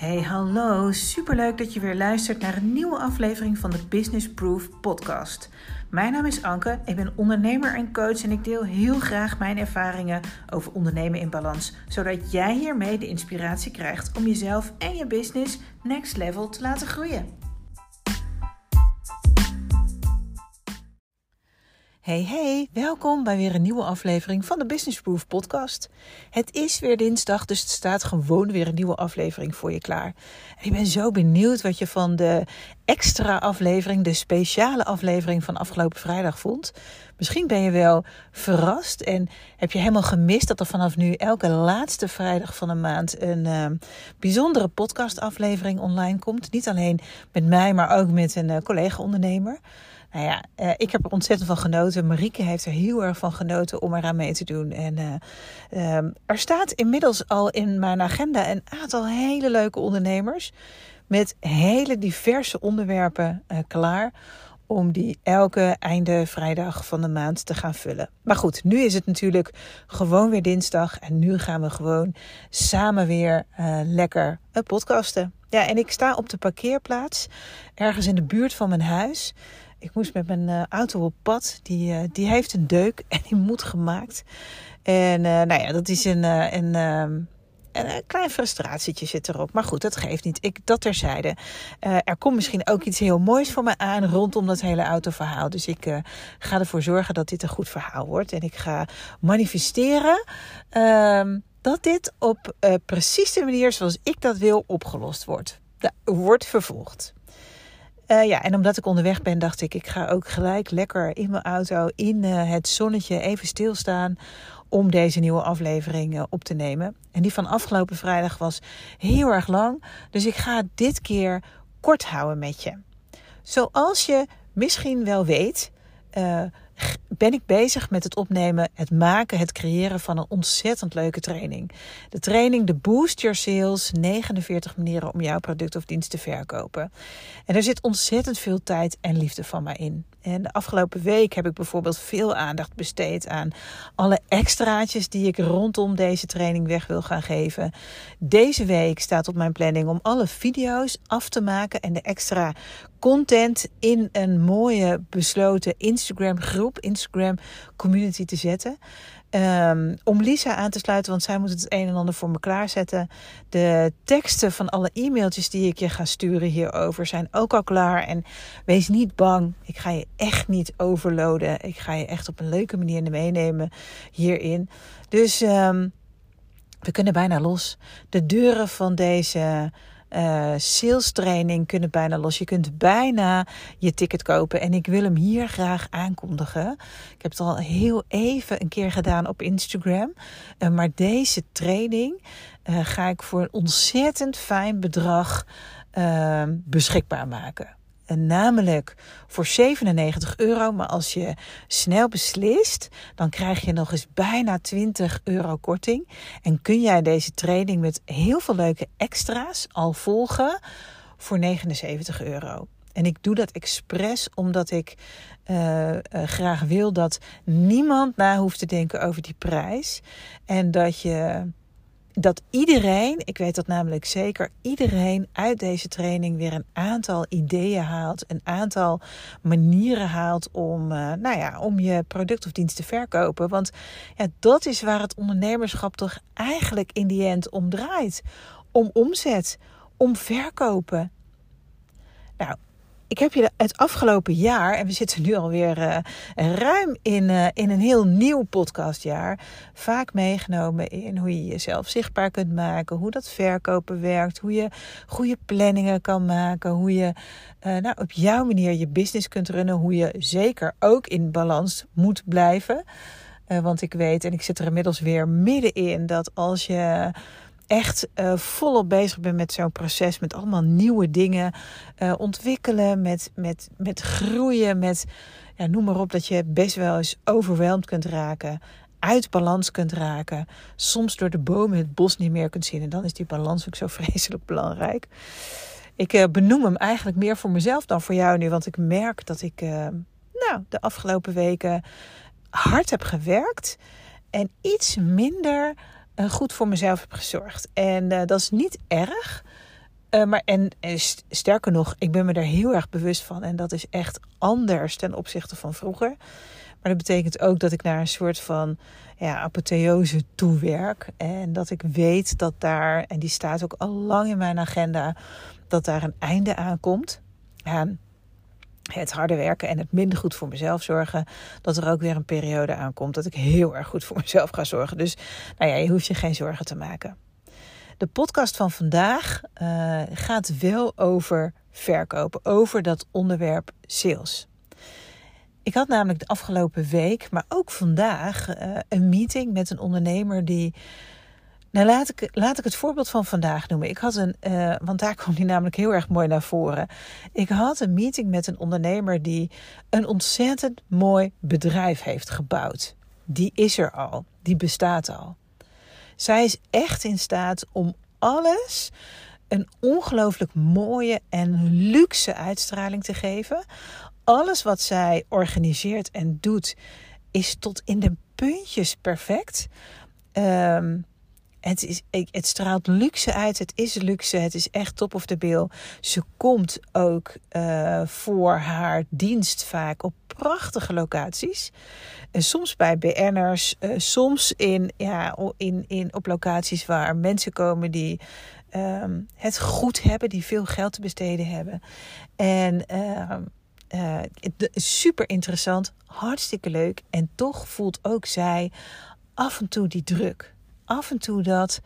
Hey, hallo. Superleuk dat je weer luistert naar een nieuwe aflevering van de Business Proof podcast. Mijn naam is Anke, ik ben ondernemer en coach en ik deel heel graag mijn ervaringen over ondernemen in balans, zodat jij hiermee de inspiratie krijgt om jezelf en je business next level te laten groeien. Hey hey, welkom bij weer een nieuwe aflevering van de Business Proof podcast. Het is weer dinsdag, dus het staat gewoon weer een nieuwe aflevering voor je klaar. En ik ben zo benieuwd wat je van de extra aflevering, de speciale aflevering van afgelopen vrijdag vond. Misschien ben je wel verrast en heb je helemaal gemist dat er vanaf nu elke laatste vrijdag van de maand een uh, bijzondere podcastaflevering online komt. Niet alleen met mij, maar ook met een uh, collega-ondernemer. Nou ja, uh, ik heb er ontzettend van genoten. Marieke heeft er heel erg van genoten om eraan mee te doen. En uh, um, er staat inmiddels al in mijn agenda een aantal hele leuke ondernemers. Met hele diverse onderwerpen uh, klaar. Om die elke einde vrijdag van de maand te gaan vullen. Maar goed, nu is het natuurlijk gewoon weer dinsdag. En nu gaan we gewoon samen weer lekker podcasten. Ja, en ik sta op de parkeerplaats. Ergens in de buurt van mijn huis. Ik moest met mijn uh, auto op pad. Die, uh, die heeft een deuk en die moet gemaakt. En uh, nou ja, dat is een, een, een, een klein frustratietje zit erop. Maar goed, dat geeft niet. Ik, dat terzijde. er komt misschien ook iets heel moois voor me aan rondom dat hele autoverhaal. Dus ik ga ervoor zorgen dat dit een goed verhaal wordt. En ik ga manifesteren ehm, dat dit op precies de manier zoals ik dat wil opgelost wordt. Wordt vervolgd. Uh, ja, en omdat ik onderweg ben, dacht ik, ik ga ook gelijk lekker in mijn auto in uh, het zonnetje even stilstaan om deze nieuwe aflevering uh, op te nemen. En die van afgelopen vrijdag was heel erg lang, dus ik ga dit keer kort houden met je. Zoals je misschien wel weet, ben ik bezig met het opnemen, het maken, het creëren van een ontzettend leuke training. De training de Boost Your Sales, 49 manieren om jouw product of dienst te verkopen. En er zit ontzettend veel tijd en liefde van mij in. En de afgelopen week heb ik bijvoorbeeld veel aandacht besteed aan alle extraatjes die ik rondom deze training weg wil gaan geven. Deze week staat op mijn planning om alle video's af te maken en de extra content in een mooie besloten Instagram groep, Instagram community te zetten. Um, om Lisa aan te sluiten, want zij moet het een en ander voor me klaarzetten. De teksten van alle e-mailtjes die ik je ga sturen hierover zijn ook al klaar. En wees niet bang, ik ga je echt niet overloaden. Ik ga je echt op een leuke manier meenemen hierin. Dus um, we kunnen bijna los. De deuren van deze uh, sales training kunnen bijna los. Je kunt bijna je ticket kopen. En ik wil hem hier graag aankondigen. Ik heb het al heel even een keer gedaan op Instagram. Uh, maar deze training uh, ga ik voor een ontzettend fijn bedrag beschikbaar maken namelijk voor 97 euro. Maar als je snel beslist, dan krijg je nog eens bijna 20 euro korting. En kun jij deze training met heel veel leuke extra's al volgen voor 79 euro. En ik doe dat expres omdat ik uh, uh, graag wil dat niemand na hoeft te denken over die prijs. En dat je dat iedereen, ik weet dat namelijk zeker, iedereen uit deze training weer een aantal ideeën haalt, een aantal manieren haalt om, uh, nou ja, om je product of dienst te verkopen. Want ja, dat is waar het ondernemerschap toch eigenlijk in die end om draait. Om omzet, om verkopen. Nou, ik heb je het afgelopen jaar, en we zitten nu alweer uh, ruim in, uh, in een heel nieuw podcastjaar, vaak meegenomen in hoe je jezelf zichtbaar kunt maken, hoe dat verkopen werkt, hoe je goede planningen kan maken, hoe je uh, nou, op jouw manier je business kunt runnen, hoe je zeker ook in balans moet blijven. want ik weet, en ik zit er inmiddels weer middenin, dat als je echt uh, volop bezig ben met zo'n proces. Met allemaal nieuwe dingen uh, ontwikkelen. Met, met, met groeien. Met ja, noem maar op dat je best wel eens overweldigd kunt raken. Uit balans kunt raken. Soms door de bomen het bos niet meer kunt zien. En dan is die balans ook zo vreselijk belangrijk. Ik uh, benoem hem eigenlijk meer voor mezelf dan voor jou nu. Want ik merk dat ik nou, de afgelopen weken hard heb gewerkt. En iets minder goed voor mezelf heb gezorgd. En uh, dat is niet erg. Uh, maar en, sterker nog, ik ben me daar heel erg bewust van. En dat is echt anders ten opzichte van vroeger. Maar dat betekent ook dat ik naar een soort van ja, apotheose toewerk. En dat ik weet dat daar, en die staat ook al lang in mijn agenda, dat daar een einde aan komt. Aan het harde werken en het minder goed voor mezelf zorgen. Dat er ook weer een periode aankomt dat ik heel erg goed voor mezelf ga zorgen. Dus nou ja, je hoeft je geen zorgen te maken. De podcast van vandaag uh, gaat wel over verkopen, over dat onderwerp sales. Ik had namelijk de afgelopen week, maar ook vandaag, uh, een meeting met een ondernemer die. Nou, laat ik, laat ik het voorbeeld van vandaag noemen. Ik had een, uh, want daar kwam die namelijk heel erg mooi naar voren. Ik had een meeting met een ondernemer die een ontzettend mooi bedrijf heeft gebouwd. Die is er al, die bestaat al. Zij is echt in staat om alles een ongelooflijk mooie en luxe uitstraling te geven. Alles wat zij organiseert en doet is tot in de puntjes perfect. Um, het, is, het straalt luxe uit. Het is luxe. Het is echt top of the bill. Ze komt ook uh, voor haar dienst vaak op prachtige locaties. En soms bij BN'ers. Uh, soms in, ja, in, in, op locaties waar mensen komen die um, het goed hebben. Die veel geld te besteden hebben. En... Uh, uh, super interessant, hartstikke leuk. En toch voelt ook zij af en toe die druk af en toe dat,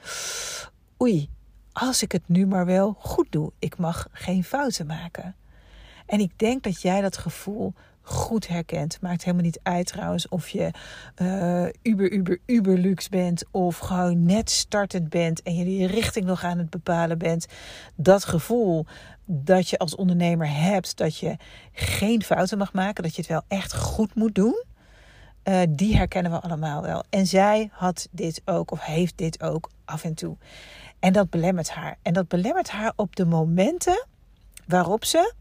oei, als ik het nu maar wel goed doe, ik mag geen fouten maken. En ik denk dat jij dat gevoel goed herkent. Maakt helemaal niet uit trouwens of je uh, uber, uber, uber luxe bent of gewoon net startend bent en je die richting nog aan het bepalen bent. Dat gevoel dat je als ondernemer hebt dat je geen fouten mag maken, dat je het wel echt goed moet doen. Uh, die herkennen we allemaal wel. En zij had dit ook, of heeft dit ook af en toe. En dat belemmert haar. En dat belemmert haar op de momenten waarop ze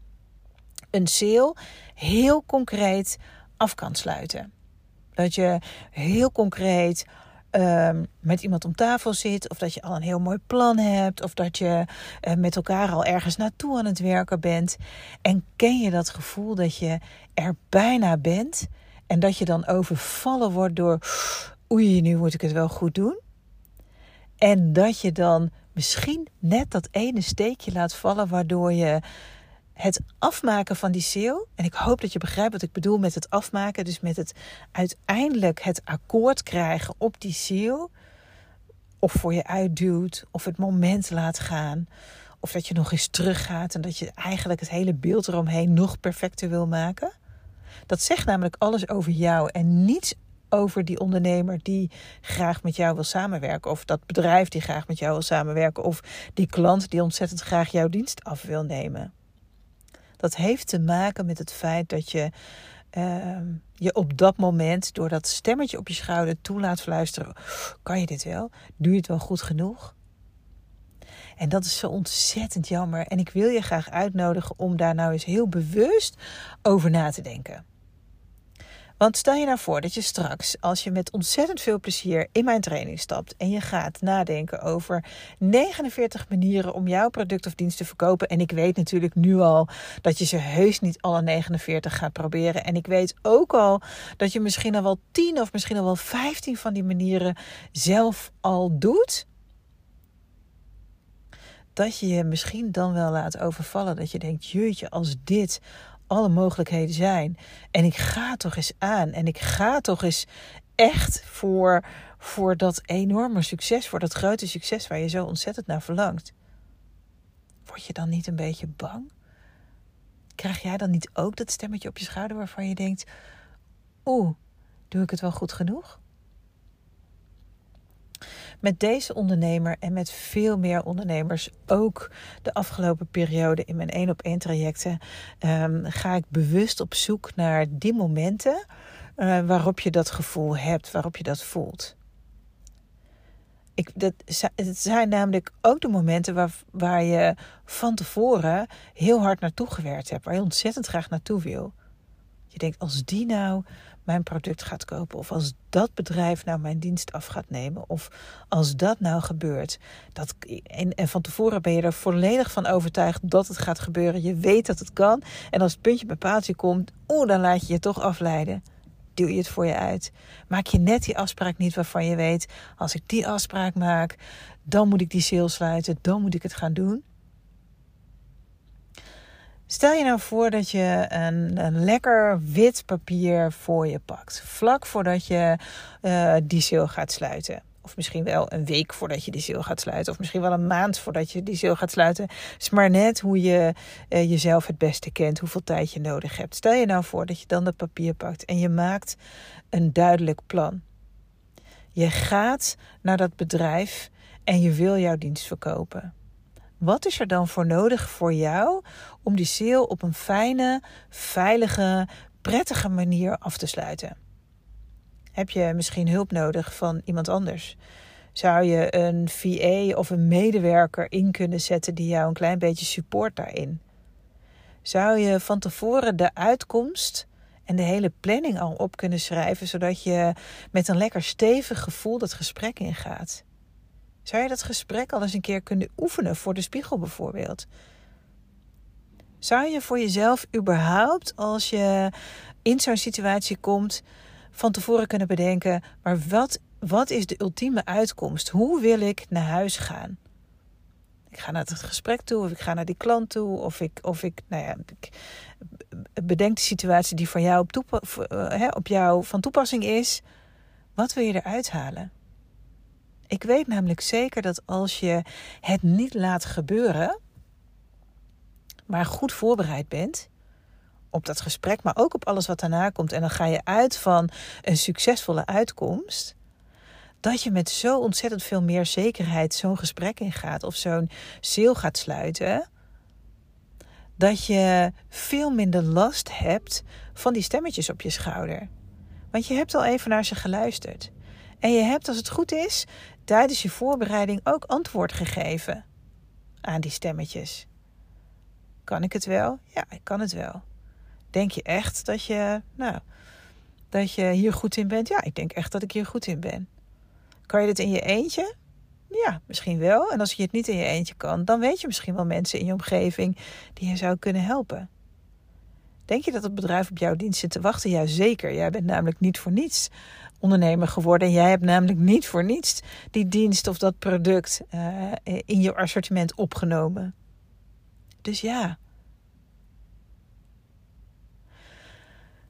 een sale heel concreet af kan sluiten. Dat je heel concreet um, met iemand om tafel zit, of dat je al een heel mooi plan hebt, of dat je uh, met elkaar al ergens naartoe aan het werken bent. En ken je dat gevoel dat je er bijna bent? En dat je dan overvallen wordt door, oei, nu moet ik het wel goed doen. En dat je dan misschien net dat ene steekje laat vallen, waardoor je het afmaken van die sale. En ik hoop dat je begrijpt wat ik bedoel met het afmaken. Dus met het uiteindelijk het akkoord krijgen op die sale. Of voor je uitduwt, of het moment laat gaan. Of dat je nog eens teruggaat en dat je eigenlijk het hele beeld eromheen nog perfecter wil maken. Dat zegt namelijk alles over jou en niets over die ondernemer die graag met jou wil samenwerken. Of dat bedrijf die graag met jou wil samenwerken. Of die klant die ontzettend graag jouw dienst af wil nemen. Dat heeft te maken met het feit dat je uh, je op dat moment door dat stemmetje op je schouder toe laat fluisteren. Kan je dit wel? Doe je het wel goed genoeg? En dat is zo ontzettend jammer. En ik wil je graag uitnodigen om daar nou eens heel bewust over na te denken. Want stel je nou voor dat je straks, als je met ontzettend veel plezier in mijn training stapt en je gaat nadenken over 49 manieren om jouw product of dienst te verkopen. En ik weet natuurlijk nu al dat je ze heus niet alle 49 gaat proberen. En ik weet ook al dat je misschien al wel 10 of misschien al wel 15 van die manieren zelf al doet dat je je misschien dan wel laat overvallen. Dat je denkt, jeetje, als dit alle mogelijkheden zijn. En ik ga toch eens aan. En ik ga toch eens echt voor, voor dat enorme succes, voor dat grote succes waar je zo ontzettend naar verlangt. Word je dan niet een beetje bang? Krijg jij dan niet ook dat stemmetje op je schouder waarvan je denkt: Oeh, doe ik het wel goed genoeg? Met deze ondernemer en met veel meer ondernemers, ook de afgelopen periode in mijn één op één trajecten, um, ga ik bewust op zoek naar die momenten uh, waarop je dat gevoel hebt, waarop je dat voelt. Ik, dat, het zijn namelijk ook de momenten waar, waar je van tevoren heel hard naartoe gewerkt hebt, waar je ontzettend graag naartoe wil. Je denkt, als die nou mijn product gaat kopen. Of als dat bedrijf nou mijn dienst af gaat nemen. Of als dat nou gebeurt. Dat, en, en van tevoren ben je er volledig van overtuigd dat het gaat gebeuren. Je weet dat het kan. En als het puntje bij paaltje komt, oeh, dan laat je je toch afleiden. Duw je het voor je uit. Maak je net die afspraak niet waarvan je weet. Als ik die afspraak maak, dan moet ik die sale sluiten. Dan moet ik het gaan doen. Stel je nou voor dat je een, lekker wit papier voor je pakt. Vlak voordat je uh, die sale gaat sluiten. Of misschien wel een week voordat je die sale gaat sluiten. Of misschien wel een maand voordat je die sale gaat sluiten. Het is maar net hoe je uh, jezelf het beste kent. Hoeveel tijd je nodig hebt. Stel je nou voor dat je dan dat papier pakt. En je maakt een duidelijk plan. Je gaat naar dat bedrijf en je wil jouw dienst verkopen. Wat is er dan voor nodig voor jou om die sale op een fijne, veilige, prettige manier af te sluiten? Heb je misschien hulp nodig van iemand anders? Zou je een VA of een medewerker in kunnen zetten die jou een klein beetje support daarin? Zou je van tevoren de uitkomst en de hele planning al op kunnen schrijven, zodat je met een lekker stevig gevoel dat gesprek ingaat? Zou je dat gesprek al eens een keer kunnen oefenen voor de spiegel bijvoorbeeld? Zou je voor jezelf überhaupt, als je in zo'n situatie komt, van tevoren kunnen bedenken: maar wat, wat is de ultieme uitkomst? Hoe wil ik naar huis gaan? Ik ga naar het gesprek toe, of ik ga naar die klant toe, of ik, of ik, nou ja, ik bedenk de situatie die voor jou op, uh, op jou van toepassing is. Wat wil je eruit halen? Ik weet namelijk zeker dat als je het niet laat gebeuren, maar goed voorbereid bent op dat gesprek, maar ook op alles wat daarna komt, en dan ga je uit van een succesvolle uitkomst, dat je met zo ontzettend veel meer zekerheid zo'n gesprek ingaat of zo'n sale gaat sluiten, dat je veel minder last hebt van die stemmetjes op je schouder. Want je hebt al even naar ze geluisterd. En je hebt, als het goed is, tijdens je voorbereiding ook antwoord gegeven aan die stemmetjes. Kan ik het wel? Ja, ik kan het wel. Denk je echt dat je, nou, dat je hier goed in bent? Ja, ik denk echt dat ik hier goed in ben. Kan je dit in je eentje? Ja, misschien wel. En als je het niet in je eentje kan, dan weet je misschien wel mensen in je omgeving die je zou kunnen helpen. Denk je dat het bedrijf op jouw dienst zit te wachten? Ja, zeker. Jij bent namelijk niet voor niets ondernemer geworden. En jij hebt namelijk niet voor niets die dienst of dat product uh, in je assortiment opgenomen. Dus ja.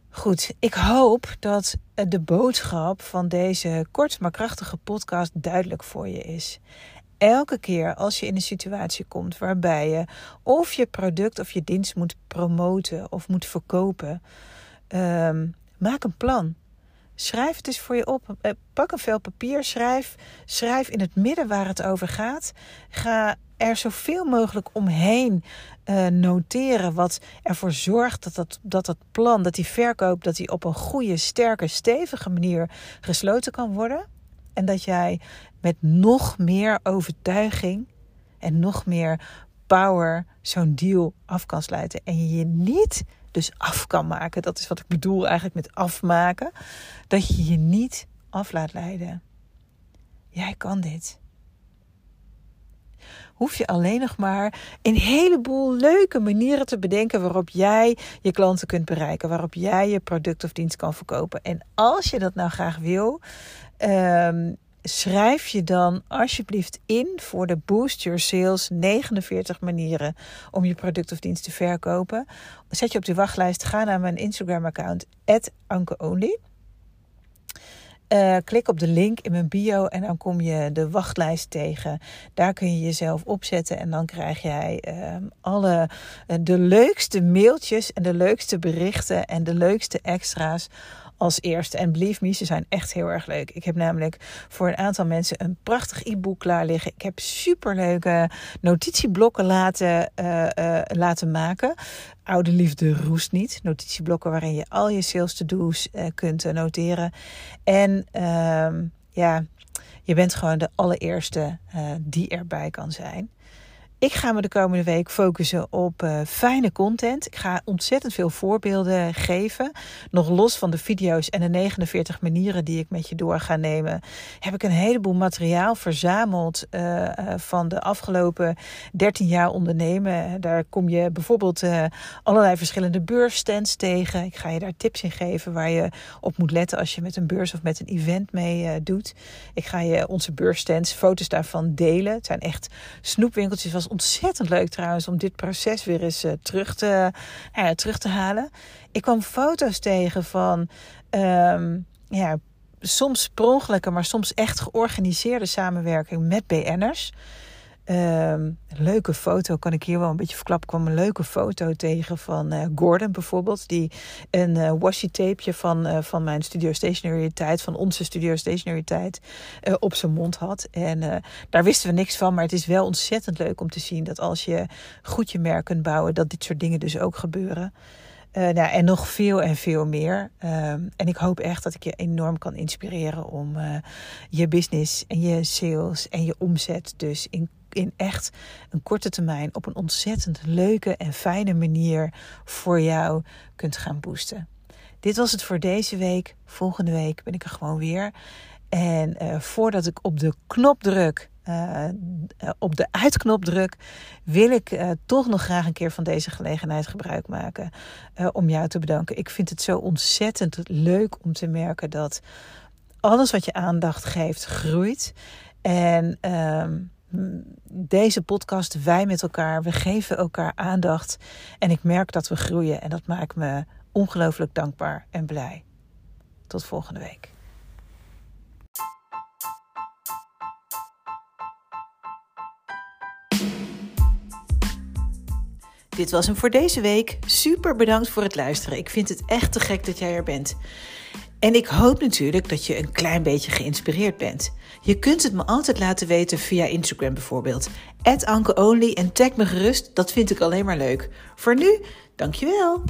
Goed, ik hoop dat de boodschap van deze kort maar krachtige podcast duidelijk voor je is. Elke keer als je in een situatie komt waarbij je of je product of je dienst moet promoten of moet verkopen, um, maak een plan. Schrijf het eens voor je op. Eh, pak een vel papier, schrijf, schrijf in het midden waar het over gaat. Ga er zoveel mogelijk omheen uh, noteren. Wat ervoor zorgt dat dat, dat dat plan, dat die verkoop, dat die op een goede, sterke, stevige manier gesloten kan worden. En dat jij met nog meer overtuiging en nog meer power zo'n deal af kan sluiten. En je je niet dus af kan maken. Dat is wat ik bedoel eigenlijk met afmaken. Dat je je niet af laat leiden. Jij kan dit. Hoef je alleen nog maar een heleboel leuke manieren te bedenken waarop jij je klanten kunt bereiken, waarop jij je product of dienst kan verkopen. En als je dat nou graag wil, um, schrijf je dan alsjeblieft in voor de Boost Your Sales 49 manieren om je product of dienst te verkopen. Zet je op de wachtlijst, ga naar mijn Instagram account @ankeonly. Uh, klik op de link in mijn bio en dan kom je de wachtlijst tegen. Daar kun je jezelf opzetten en dan krijg jij uh, alle uh, de leukste mailtjes en de leukste berichten en de leukste extra's als eerste. En believe me, ze zijn echt heel erg leuk. Ik heb namelijk voor een aantal mensen een prachtig e-book klaar liggen. Ik heb superleuke notitieblokken laten, uh, uh, laten maken. Oude liefde roest niet. Notitieblokken waarin je al je sales to-do's uh, kunt noteren. En ja, je bent gewoon de allereerste die erbij kan zijn. Ik ga me de komende week focussen op uh, fijne content. Ik ga ontzettend veel voorbeelden geven. Nog los van de video's en de 49 manieren die ik met je door ga nemen, heb ik een heleboel materiaal verzameld uh, van de afgelopen 13 jaar ondernemen. Daar kom je bijvoorbeeld allerlei verschillende beursstands tegen. Ik ga je daar tips in geven waar je op moet letten als je met een beurs of met een event mee doet. Ik ga je onze beursstands, foto's daarvan delen. Het zijn echt snoepwinkeltjes. Was ontzettend leuk trouwens om dit proces weer eens uh, terug, te, uh, terug te halen. Ik kwam foto's tegen van um, ja, soms per maar soms echt georganiseerde samenwerking met BN'ers. Um, leuke foto, kan ik hier wel een beetje verklappen. kwam een leuke foto tegen van uh, Gordon bijvoorbeeld. Die een uh, washi tapeje van, uh, van mijn Studio Stationery tijd, van onze Studio Stationery tijd, op zijn mond had. En daar wisten we niks van. Maar het is wel ontzettend leuk om te zien dat als je goed je merk kunt bouwen, dat dit soort dingen dus ook gebeuren. nou, en nog veel en veel meer. Um, en ik hoop echt dat ik je enorm kan inspireren om je business en je sales en je omzet dus in in echt een korte termijn op een ontzettend leuke en fijne manier voor jou kunt gaan boosten. Dit was het voor deze week. Volgende week ben ik er gewoon weer. En uh, voordat ik op de knop druk, uh, op de uitknop druk, wil ik toch nog graag een keer van deze gelegenheid gebruik maken om jou te bedanken. Ik vind het zo ontzettend leuk om te merken dat alles wat je aandacht geeft groeit. En ehm, deze podcast, wij met elkaar, we geven elkaar aandacht. En ik merk dat we groeien en dat maakt me ongelooflijk dankbaar en blij. Tot volgende week. Dit was hem voor deze week. Super bedankt voor het luisteren. Ik vind het echt te gek dat jij er bent. En ik hoop natuurlijk dat je een klein beetje geïnspireerd bent. Je kunt het me altijd laten weten via Instagram bijvoorbeeld. Only en tag me gerust, dat vind ik alleen maar leuk. Voor nu, dankjewel.